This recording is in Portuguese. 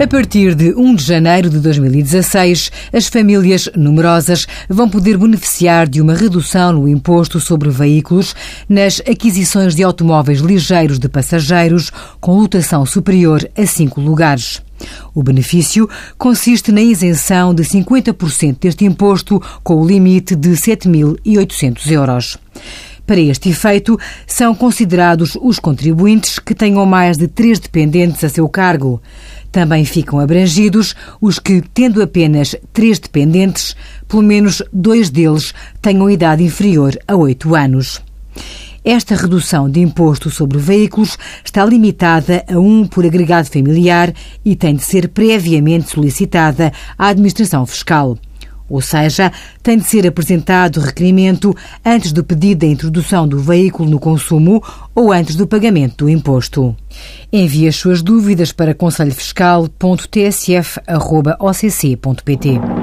A partir de 1 de janeiro de 2016, as famílias numerosas vão poder beneficiar de uma redução no imposto sobre veículos nas aquisições de automóveis ligeiros de passageiros com lotação superior a 5 lugares. O benefício consiste na isenção de 50% deste imposto, com o limite de 7.800 euros. Para este efeito, são considerados os contribuintes que tenham mais de três dependentes a seu cargo. Também ficam abrangidos os que, tendo apenas três dependentes, pelo menos dois deles tenham idade inferior a oito anos. Esta redução de imposto sobre veículos está limitada a um por agregado familiar e tem de ser previamente solicitada à Administração Fiscal. Ou seja, tem de ser apresentado requerimento antes do pedido da introdução do veículo no consumo ou antes do pagamento do imposto. Envie as suas dúvidas para conselhofiscal.tsf.occ.pt.